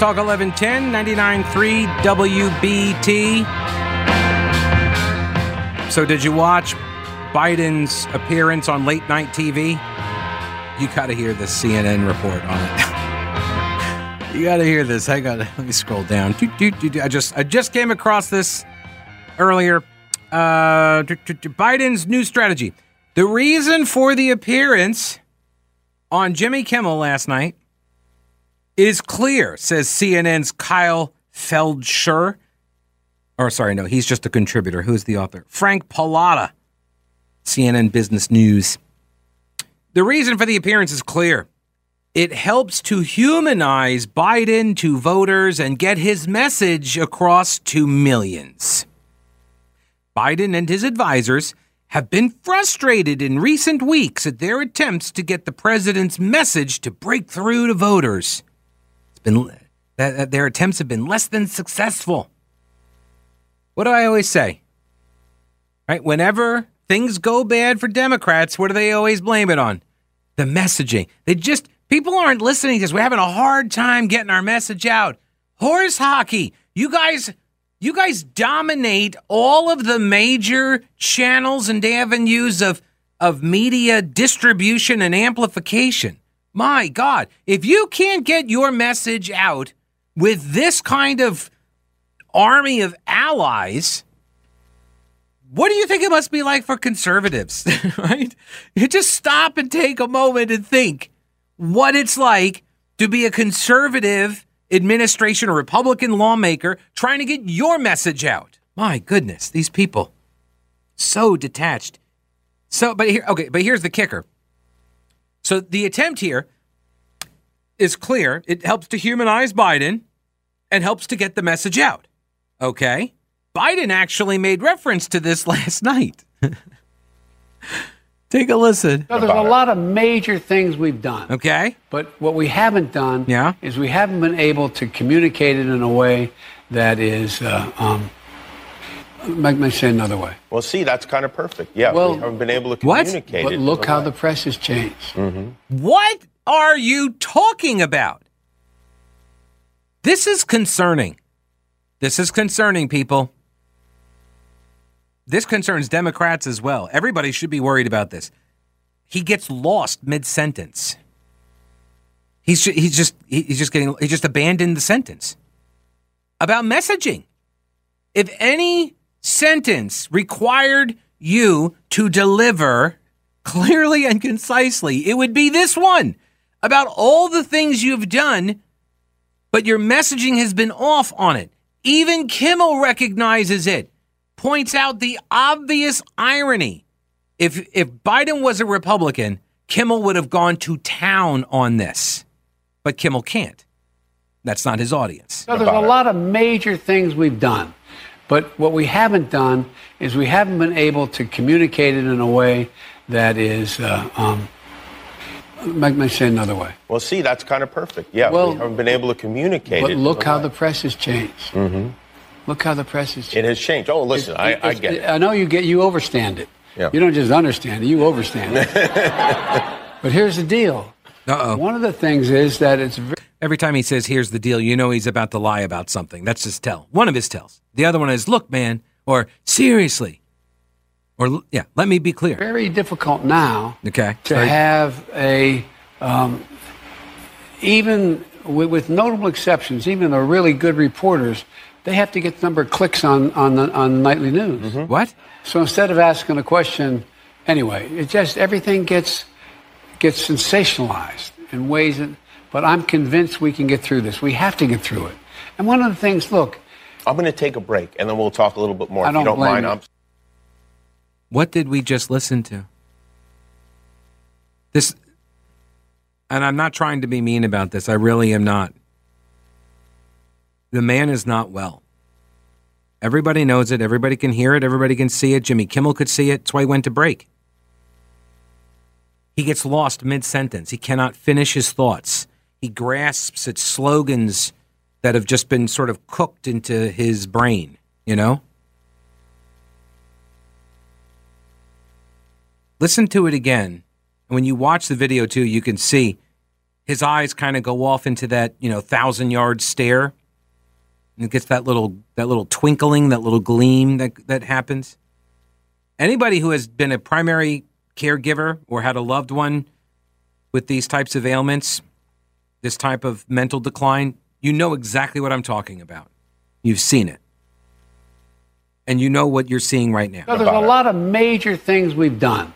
Talk 1110, 99.3 WBT. So, did you watch Biden's appearance on late night TV? You got to hear the CNN report on it. you got to hear this. Hang on, let me scroll down. I just I just came across this earlier. Uh. Biden's new strategy. The reason for the appearance on Jimmy Kimmel last night is clear, says CNN's Kyle Feldscher. Or sorry, no, he's just a contributor. Who's the author? Frank Pallotta, CNN Business News. The reason for the appearance is clear. It helps to humanize Biden to voters and get his message across to millions. Biden and his advisors have been frustrated in recent weeks at their attempts to get the president's message to break through to voters. Been that their attempts have been less than successful. What do I always say? Right? Whenever things go bad for Democrats, what do they always blame it on? The messaging. They just people aren't listening because. We're having a hard time getting our message out. Horse hockey. You guys you guys dominate all of the major channels and avenues of of media distribution and amplification. My God, if you can't get your message out with this kind of army of allies, what do you think it must be like for conservatives? right? You just stop and take a moment and think what it's like to be a conservative administration, a Republican lawmaker trying to get your message out. My goodness, these people so detached. So, but here, okay, but here's the kicker. So the attempt here is clear. It helps to humanize Biden and helps to get the message out. Okay. Biden actually made reference to this last night. Take a listen. So there's a lot of major things we've done. Okay. But what we haven't done Yeah. is we haven't been able to communicate it in a way that is, uh, um, let me say another way. Well, see, that's kind of perfect. Yeah, Well, we haven't been able to communicate. what? communicate But look how the press has changed. Mm-hmm. What are you talking about? This is concerning. This is concerning, people. This concerns Democrats as well. Everybody should be worried about this. He gets lost mid sentence. He's ju- he's just he's just getting he just abandoned the sentence about messaging. If any sentence required you to deliver clearly and concisely, it would be this one about all the things you've done, but your messaging has been off on it. Even Kimmel recognizes it, points out the obvious irony. If if Biden was a Republican, Kimmel would have gone to town on this. But Kimmel can't. That's not his audience. So there's a lot of major things we've done. But what we haven't done is we haven't been able to communicate it in a way that is, uh, um, let me say another way. Well, see, that's kind of perfect. Yeah, Well, we haven't been able to communicate But it. look how the press has changed. Look how the press has changed. it has changed. Oh, listen, I, I get it. I know you get you overstand it. Yeah. You don't just understand it; you overstand it. but here's the deal. Uh oh. One of the things is that it's very Every time he says, here's the deal, you know he's about to lie about something. That's his tell. One of his tells. The other one is, look, man, or seriously. Or, yeah, let me be clear. very difficult now Okay. to Sorry. have a um, even with, with notable exceptions, even the really good reporters, they have to get the number of clicks on on the on nightly news. What? So instead of asking a question, anyway, it just everything gets gets sensationalized in ways that. But I'm convinced we can get through this. We have to get through it. And one of the things, look, I'm going to take a break, and then we'll talk a little bit more. I if don't you don't mind, you. I'm What did we just listen to? This, and I'm not trying to be mean about this. I really am not. The man is not well. Everybody knows it. Everybody can hear it. Everybody can see it. Jimmy Kimmel could see it. That's why he went to break. He gets lost mid sentence. He cannot finish his thoughts. He grasps at slogans that have just been sort of cooked into his brain, you know? Listen to it again. And when you watch the video too, you can see his eyes kind of go off into that, you know, thousand yard stare. And it gets that little that little twinkling, that little gleam that that happens. Anybody who has been a primary caregiver or had a loved one with these types of ailments, this type of mental decline, you know exactly what I'm talking about. You've seen it. And you know what you're seeing right now. So there's a lot of major things we've done.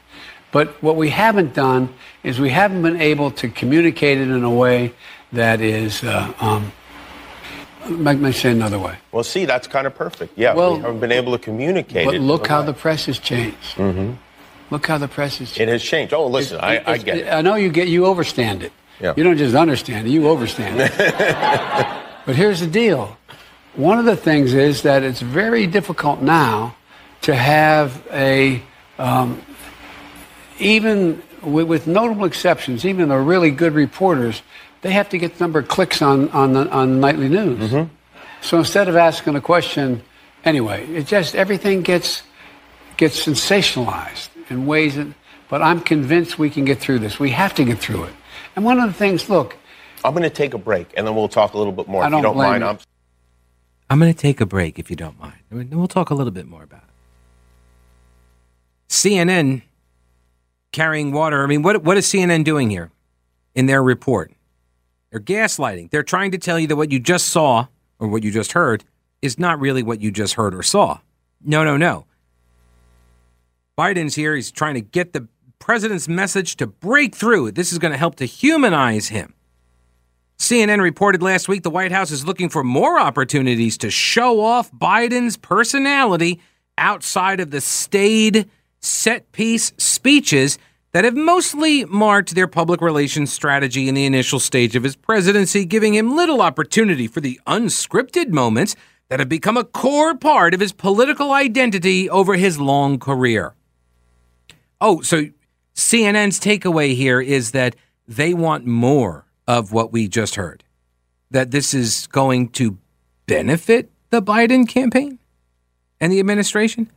But what we haven't done is we haven't been able to communicate it in a way that is, uh, um, let me say another way. Well, see, that's kind of perfect. Yeah, well, we haven't been able to communicate but it. But look how way. the press has changed. Mm-hmm. Look how the press has changed. It has changed. Oh, listen, it, I, I, get it. I know you get you overstand it. Yeah. You don't just understand it, you overstand it. but here's the deal. One of the things is that it's very difficult now to have a, um, even with, with, notable exceptions, even the really good reporters, they have to get the number of clicks on, on, the, on nightly news. Mm-hmm. So instead of asking a question, anyway, it just, everything gets, gets sensationalized in ways that, but I'm convinced we can get through this. We have to get through it. And one of the things, look. I'm going to take a break and then we'll talk a little bit more. I if don't you don't mind. I'm, I'm going to take a break if you don't mind. And we'll talk a little bit more about it. CNN carrying water. I mean, what, what is CNN doing here in their report? They're gaslighting. They're trying to tell you that what you just saw or what you just heard is not really what you just heard or saw. No, no, no. Biden's here. He's trying to get the president's message to break through. This is going to help to humanize him. CNN reported last week the White House is looking for more opportunities to show off Biden's personality outside of the staid, set piece speeches that have mostly marked their public relations strategy in the initial stage of his presidency, giving him little opportunity for the unscripted moments that have become a core part of his political identity over his long career. Oh, so CNN's takeaway here is that they want more of what we just heard. That this is going to benefit the Biden campaign and the administration.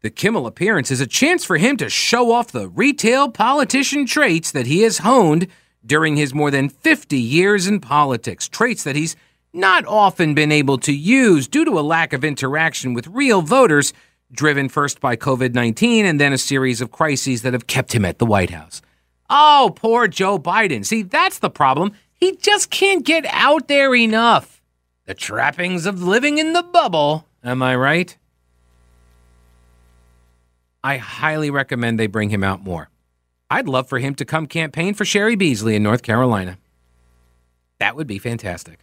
The Kimmel appearance is a chance for him to show off the retail politician traits that he has honed during his more than 50 years in politics, traits that he's not often been able to use due to a lack of interaction with real voters driven first by COVID 19 and then a series of crises that have kept him at the White House. Oh, poor Joe Biden. See, that's the problem. He just can't get out there enough. The trappings of living in the bubble. Am I right? I highly recommend they bring him out more. I'd love for him to come campaign for Cheri Beasley in North Carolina. That would be fantastic.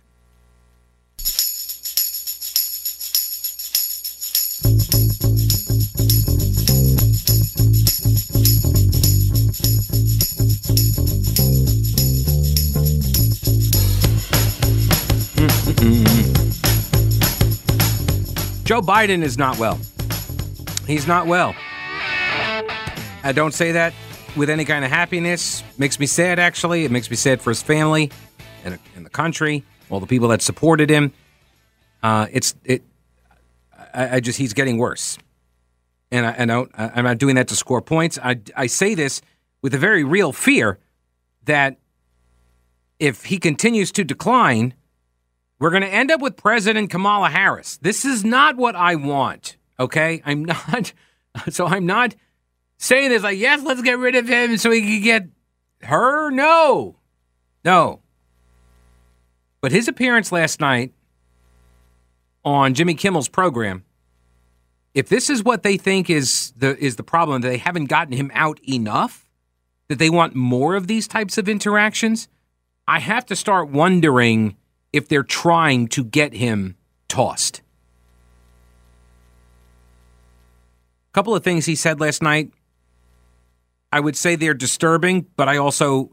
Joe Biden is not well. He's not well. I don't say that with any kind of happiness. Makes me sad, actually. It makes me sad for his family and, and the country, all the people that supported him. Uh, it's it. I, I, just he's getting worse, and I, and I, I'm not doing that to score points. I I say this with a very real fear that if he continues to decline, we're going to end up with President Kamala Harris. This is not what I want. Okay. I'm not. So I'm not saying this like, yes, let's get rid of him so we can get her. No. No. But his appearance last night on Jimmy Kimmel's program, if this is what they think is the is the problem, that they haven't gotten him out enough, that they want more of these types of interactions, I have to start wondering if they're trying to get him tossed. A couple of things he said last night. I would say they're disturbing, but I also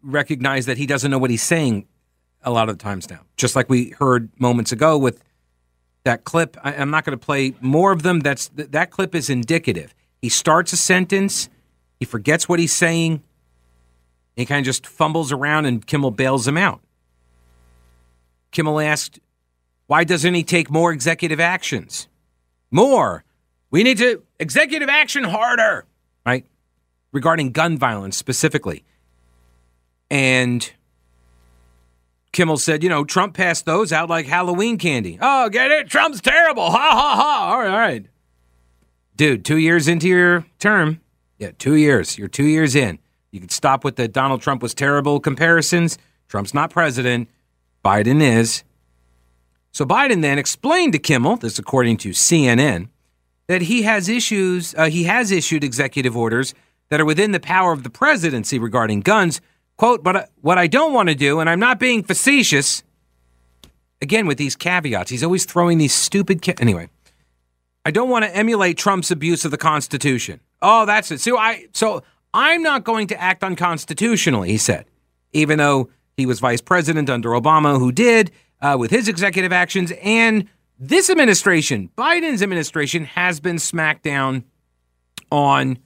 recognize that he doesn't know what he's saying a lot of the times now. Just like we heard moments ago with that clip. I, am not going to play more of them. That's that clip is indicative. He starts a sentence, he forgets what he's saying, he kind of just fumbles around, and Kimmel bails him out. Kimmel asked, why doesn't he take more executive actions? More. We need to executive action harder, right? Regarding gun violence specifically. And Kimmel said, you know, Trump passed those out like Halloween candy. Oh, get it? Trump's terrible. Ha ha ha. All right, all right. Dude, two years into your term. Yeah, two years. You're two years in. You can stop with the Donald Trump was terrible comparisons. Trump's not president. Biden is. So Biden then explained to Kimmel, this according to CNN, that he has issues, uh, he has issued executive orders that are within the power of the presidency regarding guns. Quote, but uh, what I don't want to do, and I'm not being facetious, again with these caveats, he's always throwing these stupid. Ca- anyway, I don't want to emulate Trump's abuse of the Constitution. Oh, that's it. So I, so I'm not going to act unconstitutionally, he said, even though he was vice president under Obama, who did uh, with his executive actions. And this administration, Biden's administration, has been smacked down on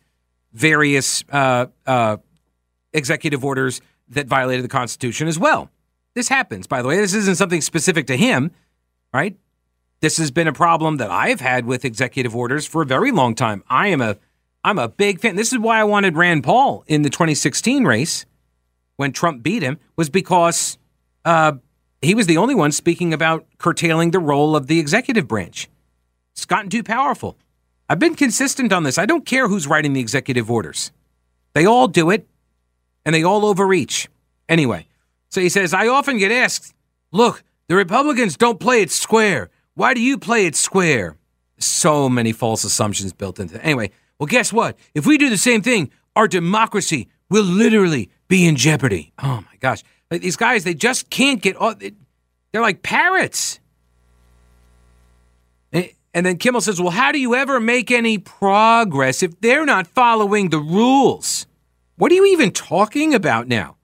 various uh, uh, executive orders that violated the Constitution as well. This happens, by the way. This isn't something specific to him, right? This has been a problem that I've had with executive orders for a very long time. I am a I'm a big fan. This is why I wanted Rand Paul in the 2016 race when Trump beat him was because uh, he was the only one speaking about curtailing the role of the executive branch. It's gotten too powerful. I've been consistent on this. I don't care who's writing the executive orders. They all do it and they all overreach. Anyway, so he says, I often get asked, look, the Republicans don't play it square. Why do you play it square? So many false assumptions built into it. Anyway, well, guess what? If we do the same thing, our democracy will literally be in jeopardy. Oh my gosh. Like these guys, they just can't get. They're like parrots. And then Kimmel says, Well, how do you ever make any progress if they're not following the rules? What are you even talking about now?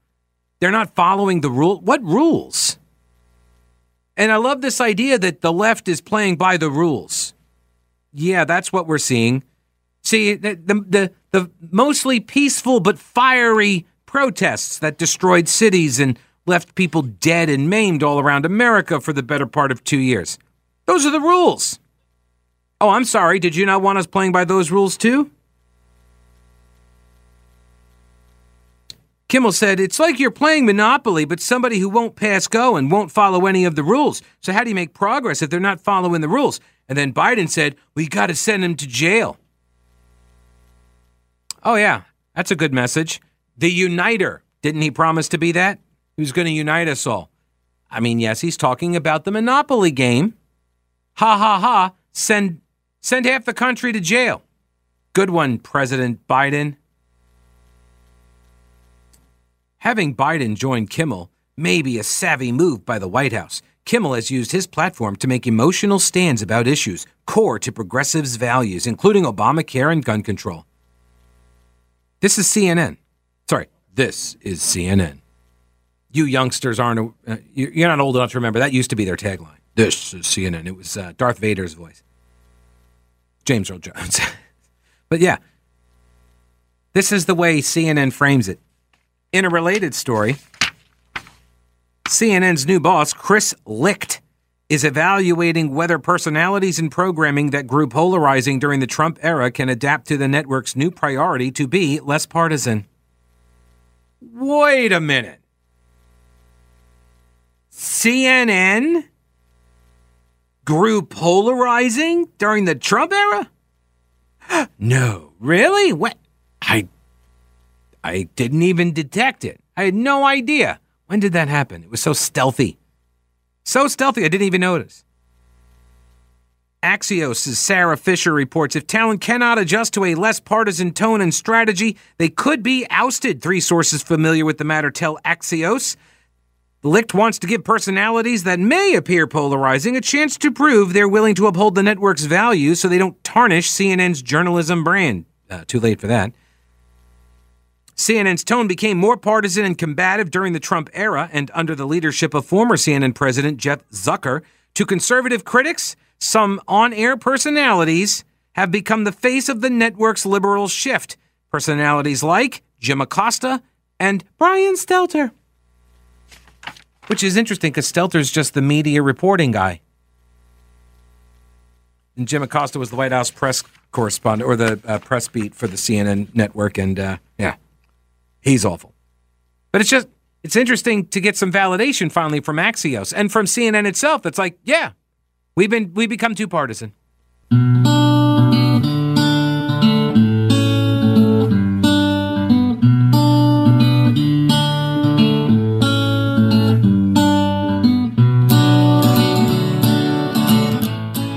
They're not following the rule. What rules? And I love this idea that the left is playing by the rules. Yeah, that's what we're seeing. See, the, the, the mostly peaceful but fiery protests that destroyed cities and left people dead and maimed all around America for the better part of two years. Those are the rules. Oh, I'm sorry. Did you not want us playing by those rules too? Kimmel said, It's like you're playing Monopoly, but somebody who won't pass go and won't follow any of the rules. So, how do you make progress if they're not following the rules? And then Biden said, We well, got to send them to jail. Oh, yeah, that's a good message. The uniter. Didn't he promise to be that? Was going to unite us all. I mean, yes, he's talking about the Monopoly game. Ha ha ha. Send send half the country to jail. Good one, President Biden. Having Biden join Kimmel may be a savvy move by the White House. Kimmel has used his platform to make emotional stands about issues core to progressives' values, including Obamacare and gun control. This is CNN. Sorry, this is CNN. You youngsters aren't, uh, you're not old enough to remember. That used to be their tagline. This is CNN. It was uh, Darth Vader's voice. James Earl Jones. but yeah, this is the way CNN frames it. In a related story, CNN's new boss, Chris Licht, is evaluating whether personalities and programming that grew polarizing during the Trump era can adapt to the network's new priority to be less partisan. Wait a minute. CNN grew polarizing during the Trump era? no, really? What? I I didn't even detect it. I had no idea. When did that happen? It was so stealthy. So stealthy, I didn't even notice. Axios' Sara Fischer reports if talent cannot adjust to a less partisan tone and strategy, they could be ousted. Three sources familiar with the matter tell Axios. Licht wants to give personalities that may appear polarizing a chance to prove they're willing to uphold the network's values so they don't tarnish CNN's journalism brand. Uh, too late for that. CNN's tone became more partisan and combative during the Trump era and under the leadership of former CNN President Jeff Zucker. To conservative critics, some on air personalities have become the face of the network's liberal shift. Personalities like Jim Acosta and Brian Stelter. Which is interesting because Stelter's just the media reporting guy. And Jim Acosta was the White House press correspondent or the uh, press beat for the CNN network. And uh, yeah, He's awful. But it's just it's interesting to get some validation finally from Axios and from CNN itself. That's like, yeah, we've been we become too partisan.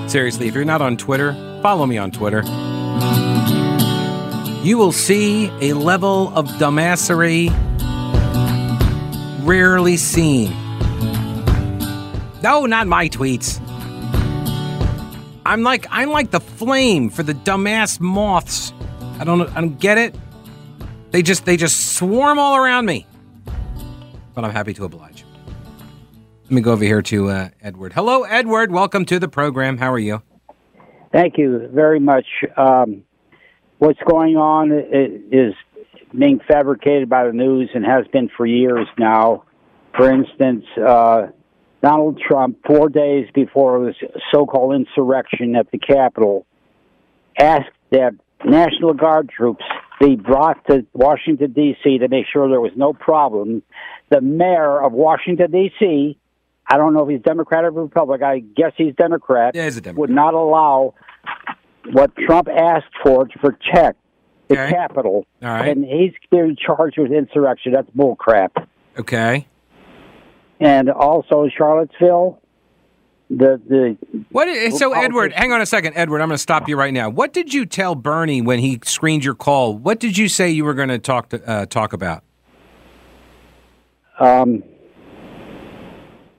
Seriously, if you're not on Twitter, follow me on Twitter. You will see a level of dumbassery rarely seen. No, not my tweets. I'm like I'm like the flame for the dumbass moths. I don't I don't get it. They just they just swarm all around me. But I'm happy to oblige. Let me go over here to uh, Edward. Hello, Edward. Welcome to the program. How are you? Thank you very much. Um, what's going on is being fabricated by the news and has been for years now. For instance, uh, Donald Trump, four days before this so-called insurrection at the Capitol, asked that National Guard troops be brought to Washington D.C. to make sure there was no problem. The mayor of Washington D.C. I don't know if he's Democrat or Republican. I guess he's Democrat. Yeah, he's a Democrat. Would not allow what Trump asked for to protect the Okay. Capitol, right. and he's being charged with insurrection. That's bull crap. Okay. And also Charlottesville, the the What? Is, so, Edward, hang on a second, Edward. I'm going to stop you right now. What did you tell Bernie when he screened your call? What did you say you were going to talk to uh, talk about? um,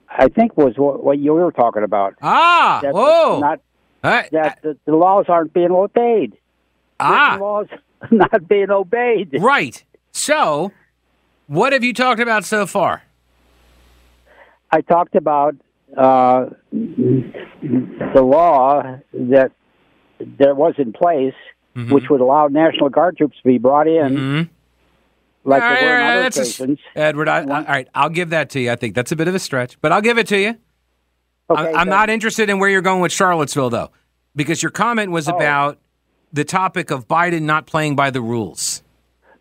I think was what, what you were talking about. Ah, That whoa, not Uh, that the, the laws aren't being obeyed. ah, The laws not being obeyed. right. So, what have you talked about so far? I talked about uh, the law that that was in place, Mm-hmm. which would allow National Guard troops to be brought in, Mhm. like All they right, were all in other that's a- Edward, I, I, all right, I'll give that to you. I think that's a bit of a stretch, but I'll give it to you. Okay, I, I'm so- not interested in where you're going with Charlottesville, though, because your comment was Oh. about the topic of Biden not playing by the rules.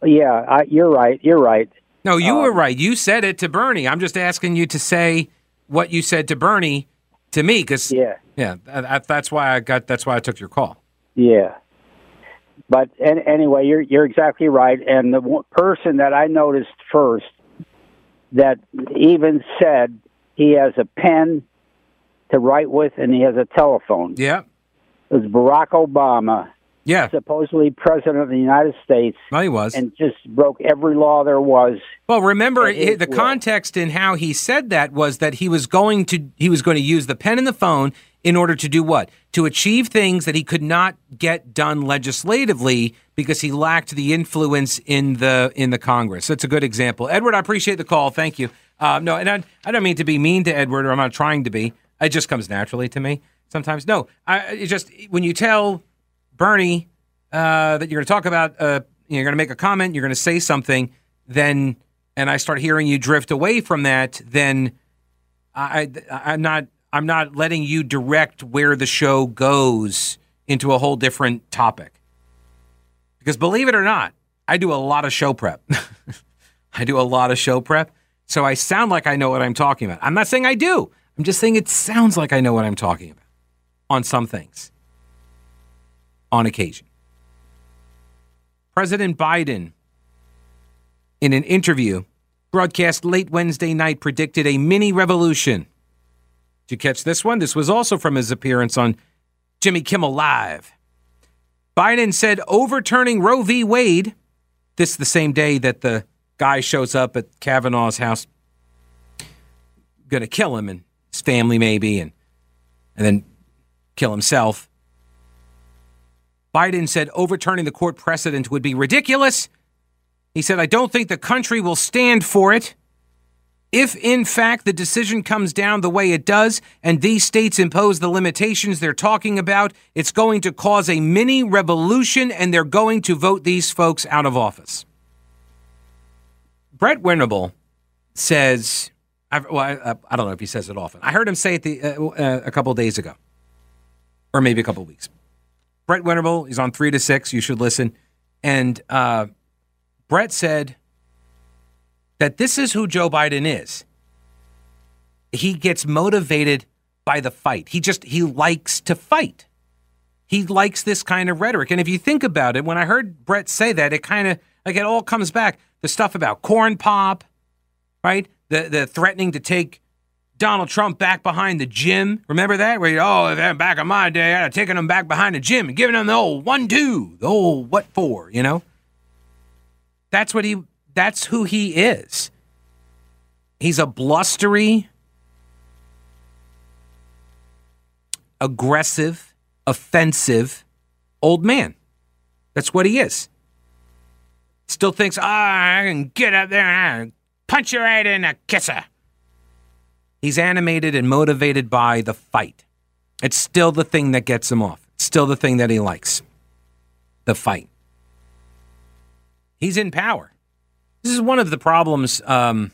Yeah, I, you're right. You're right. No, you Um, were right. You said it to Bernie. I'm just asking you to say what you said to Bernie to me, because Yeah, yeah, that, that's why I got. That's why I took your call. yeah. But an anyway, you're you're exactly right. And the person that I noticed first that even said he has a pen to write with and he has a telephone Yeah, it was Barack Obama. Yeah. supposedly president of the United States Well, he was. and just broke every law there was. Well, remember the will. context in how he said that was that he was going to he was going to use the pen and the phone in order to do what? To achieve things that he could not get done legislatively because he lacked the influence in the in the Congress. That's a good example. Edward, I appreciate the call. Thank you. Uh, no, and I, I don't mean to be mean to Edward, or I'm not trying to be. It just comes naturally to me sometimes. No, I it just when you tell Bernie uh, that you're going to talk about, uh, you're going to make a comment, you're going to say something, then, and I start hearing you drift away from that, then I, I, I'm not, I'm not letting you direct where the show goes into a whole different topic. Because believe it or not, I do a lot of show prep. I do a lot of show prep, so I sound like I know what I'm talking about. I'm not saying I do. I'm just saying it sounds like I know what I'm talking about on some things, on occasion. President Biden, in an interview broadcast late Wednesday night, predicted a mini revolution. Did you catch this one? This was also from his appearance on Jimmy Kimmel Live. Biden said overturning Roe v. Wade, this the same day that the guy shows up at Kavanaugh's house, going to kill him and his family, maybe, and, and then kill himself. Biden said overturning the court precedent would be ridiculous. He said, I don't think the country will stand for it. If, in fact, the decision comes down the way it does and these states impose the limitations they're talking about, it's going to cause a mini revolution and they're going to vote these folks out of office. Brett Winterble says, I've, well, I, I don't know if he says it often. I heard him say it the, uh, uh, a couple days ago, or maybe a couple weeks. Brett Winterble, he's on three to six. You should listen. And uh, Brett said, that this is who Joe Biden is. He gets motivated by the fight. He just he likes to fight. He likes this kind of rhetoric. And if you think about it, when I heard Brett say that, it kind of like it all comes back. The stuff about corn pop, right? The the threatening to take Donald Trump back behind the gym. Remember that? Where you, oh, back in my day, I'd have taken him back behind the gym and given him the old one two, the old what for, you know? That's what he that's who he is. He's a blustery, aggressive, offensive old man. That's what he is. Still thinks, oh, I can get up there and punch you right in a kisser. He's animated and motivated by the fight. It's still the thing that gets him off. It's still the thing that he likes. The fight. He's in power. This is one of the problems. Um,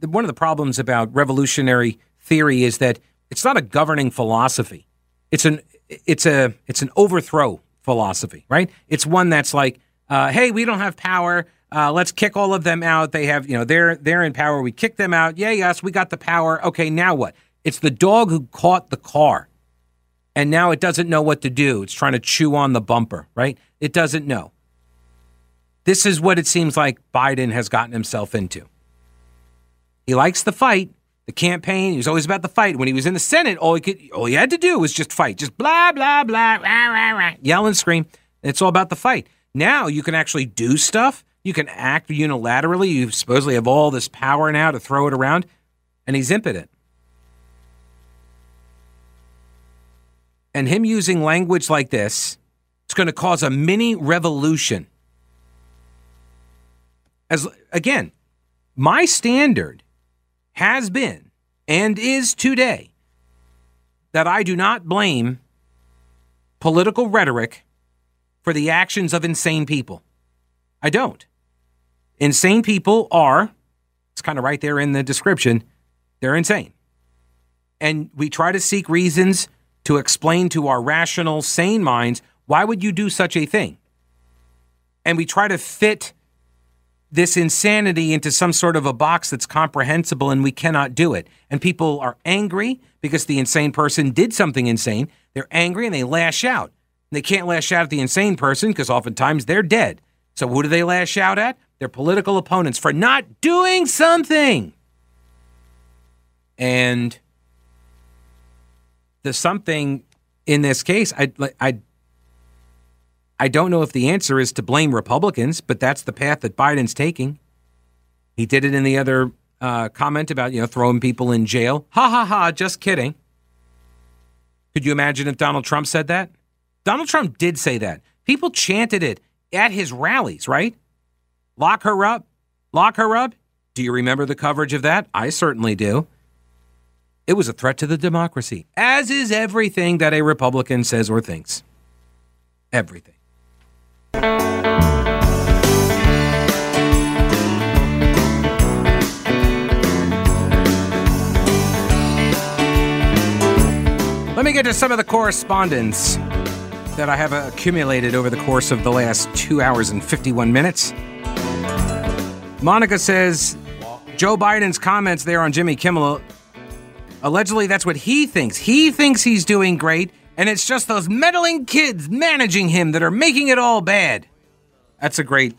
one of the problems about revolutionary theory is that it's not a governing philosophy. It's an it's a it's an overthrow philosophy, right? It's one that's like, uh, hey, we don't have power. Uh, let's kick all of them out. They have, you know, they're they're in power. We kick them out. Yeah, yes, we got the power. Okay, now what? It's the dog who caught the car, and now it doesn't know what to do. It's trying to chew on the bumper, right? It doesn't know. This is what it seems like Biden has gotten himself into. He likes the fight, the campaign. He was always about the fight. When he was in the Senate, all he could, all he had to do was just fight, just blah blah blah, rah, rah, yell and scream. It's all about the fight. Now you can actually do stuff. You can act unilaterally. You supposedly have all this power now to throw it around, and he's impotent. And him using language like this, it's going to cause a mini revolution as again, my standard has been and is today that I do not blame political rhetoric for the actions of insane people. I don't. Insane people are, it's kind of right there in the description, they're insane. And we try to seek reasons to explain to our rational, sane minds why would you do such a thing? And we try to fit this insanity into some sort of a box that's comprehensible and we cannot do it. And people are angry because the insane person did something insane. They're angry and they lash out. They can't lash out at the insane person because oftentimes they're dead. So who do they lash out at? Their political opponents for not doing something. And the something in this case, I I I don't know if the answer is to blame Republicans, but that's the path that Biden's taking. He did it in the other uh, comment about, you know, throwing people in jail. Ha ha ha, just kidding. Could you imagine if Donald Trump said that? Donald Trump did say that. People chanted it at his rallies, right? Lock her up. Lock her up. Do you remember the coverage of that? I certainly do. It was a threat to the democracy, as is everything that a Republican says or thinks. Everything. Let me get to some of the correspondence that I have accumulated over the course of the last two hours and 51 minutes. Monica says Joe Biden's comments there on Jimmy Kimmel allegedly that's what he thinks. He thinks he's doing great and it's just those meddling kids managing him that are making it all bad. That's a great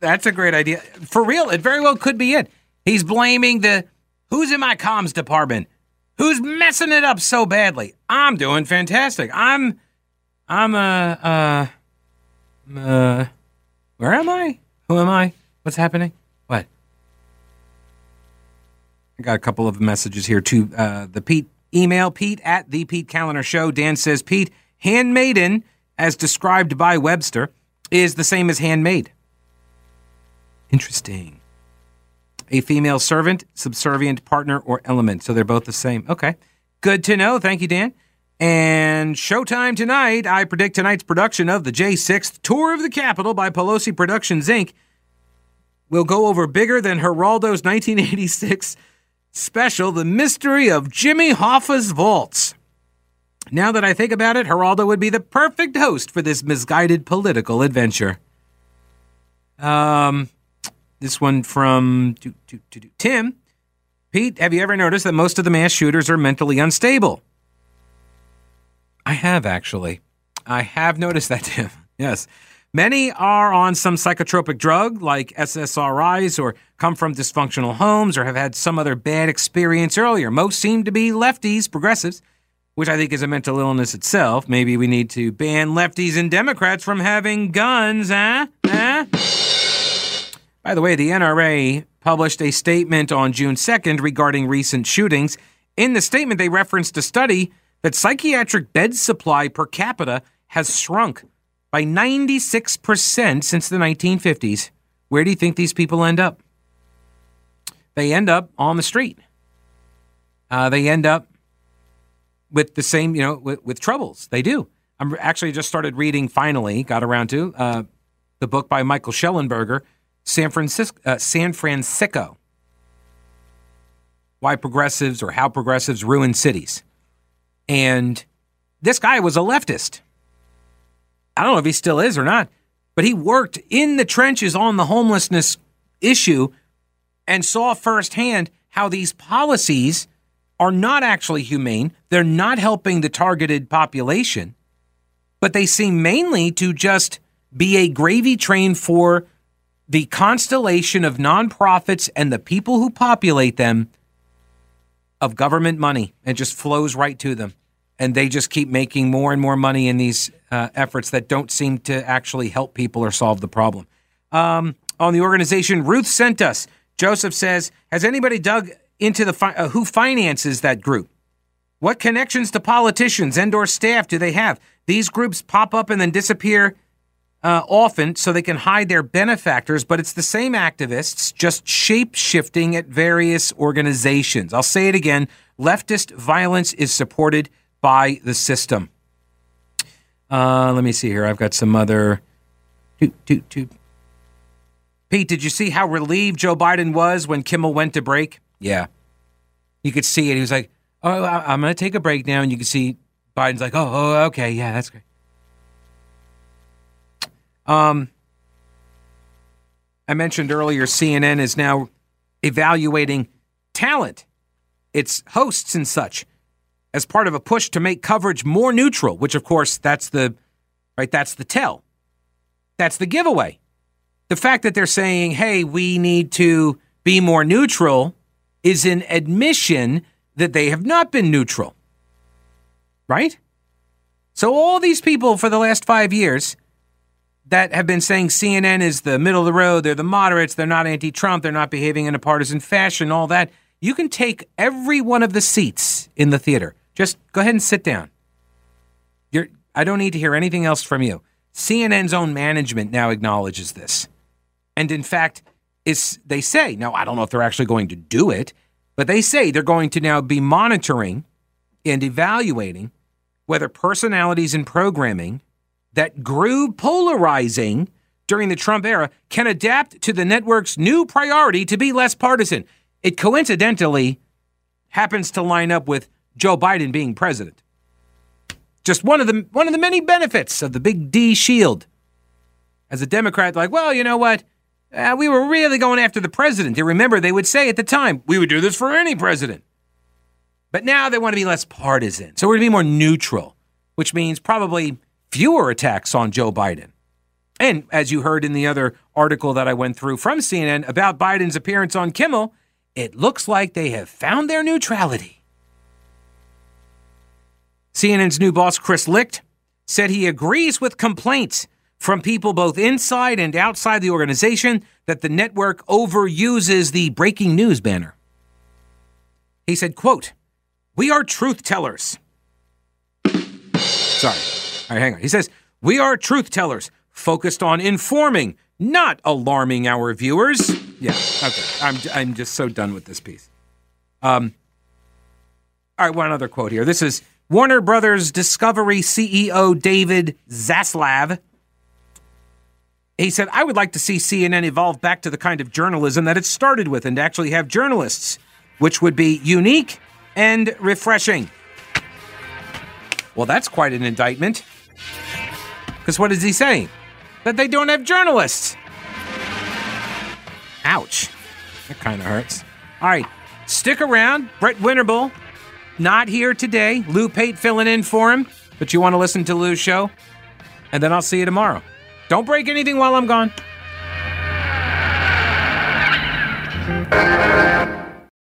that's a great idea. For real, it very well could be it. He's blaming the who's in my comms department? Who's messing it up so badly? I'm doing fantastic. I'm I'm uh uh uh where am I? Who am I? What's happening? What? I got a couple of messages here to Uh, the Pete Email Pete at the Pete Kaliner Show. Dan says Pete, handmaiden, as described by Webster, is the same as handmaid. Interesting. A female servant, subservient partner, or element. So they're both the same. Okay. Good to know. Thank you, Dan. And showtime tonight. I predict tonight's production of the J6th Tour of the Capitol by Pelosi Productions, Inc. will go over bigger than Geraldo's 1986 special, The Mystery of Jimmy Hoffa's Vaults. Now that I think about it, Geraldo would be the perfect host for this misguided political adventure. Um, this one from do, do, do, Tim. Pete, have you ever noticed that most of the mass shooters are mentally unstable? I have actually. I have noticed that, Tim. Yes. Many are on some psychotropic drug like SSRIs or come from dysfunctional homes or have had some other bad experience earlier. Most seem to be lefties, progressives, which I think is a mental illness itself. Maybe we need to ban lefties and Democrats from having guns, huh? Huh? By the way, the NRA published a statement on June 2nd regarding recent shootings. In the statement, they referenced a study that psychiatric bed supply per capita has shrunk by 96% since the 1950s. Where do you think these people end up? They end up on the street. Uh, they end up with the same, you know, with, with troubles. They do. I'm actually just started reading, finally, got around to uh, the book by Michael Shellenberger, San Francisco, uh, San Francisco Why Progressives or How Progressives Ruin Cities. And this guy was a leftist. I don't know if he still is or not, but he worked in the trenches on the homelessness issue and saw firsthand how these policies are not actually humane. They're not helping the targeted population, but they seem mainly to just be a gravy train for the constellation of nonprofits and the people who populate them of government money and just flows right to them and they just keep making more and more money in these uh, efforts that don't seem to actually help people or solve the problem. Um, on the organization Ruth sent us, Joseph says, has anybody dug into the fi- uh, who finances that group? What connections to politicians and or staff do they have? These groups pop up and then disappear uh, often so they can hide their benefactors, but it's the same activists just shape shifting at various organizations. I'll say it again leftist violence is supported by the system. Uh, let me see here. I've got some other. Toot, toot, toot. Pete, did you see how relieved Joe Biden was when Kimmel went to break? Yeah. You could see it. He was like, Oh, I'm going to take a break now. And you can see Biden's like, Oh, oh okay. Yeah, that's great. Um, I mentioned earlier CNN is now evaluating talent, its hosts and such as part of a push to make coverage more neutral, which of course that's the right that's the tell. That's the giveaway. The fact that they're saying, "Hey, we need to be more neutral" is an admission that they have not been neutral. Right? So all these people for the last 5 years that have been saying CNN is the middle of the road, they're the moderates, they're not anti-Trump, they're not behaving in a partisan fashion, all that. You can take every one of the seats in the theater just go ahead and sit down. You're, I don't need to hear anything else from you. CNN's own management now acknowledges this. And in fact, is they say, now I don't know if they're actually going to do it, but they say they're going to now be monitoring and evaluating whether personalities and programming that grew polarizing during the Trump era can adapt to the network's new priority to be less partisan. It coincidentally happens to line up with Joe Biden being president. Just one of the one of the many benefits of the big D shield. As a Democrat, like, well, you know what? Uh, we were really going after the president. You remember they would say at the time, we would do this for any president. But now they want to be less partisan. So we're going to be more neutral, which means probably fewer attacks on Joe Biden. And as you heard in the other article that I went through from CNN about Biden's appearance on Kimmel, it looks like they have found their neutrality. CNN's new boss, Chris Licht, said he agrees with complaints from people both inside and outside the organization that the network overuses the breaking news banner. He said, quote, We are truth tellers. Sorry. All right, hang on. He says, We are truth tellers focused on informing, not alarming our viewers. Yeah, okay. I'm, I'm just so done with this piece. Um, all right, one other quote here. This is Warner Brothers Discovery CEO David Zaslav. He said, I would like to see CNN evolve back to the kind of journalism that it started with and to actually have journalists, which would be unique and refreshing. Well, that's quite an indictment. Because what is he saying? That they don't have journalists. Ouch. That kind of hurts. All right. Stick around. Brett Winterble, not here today. Lou Pate filling in for him. But you want to listen to Lou's show? And then I'll see you tomorrow. Don't break anything while I'm gone.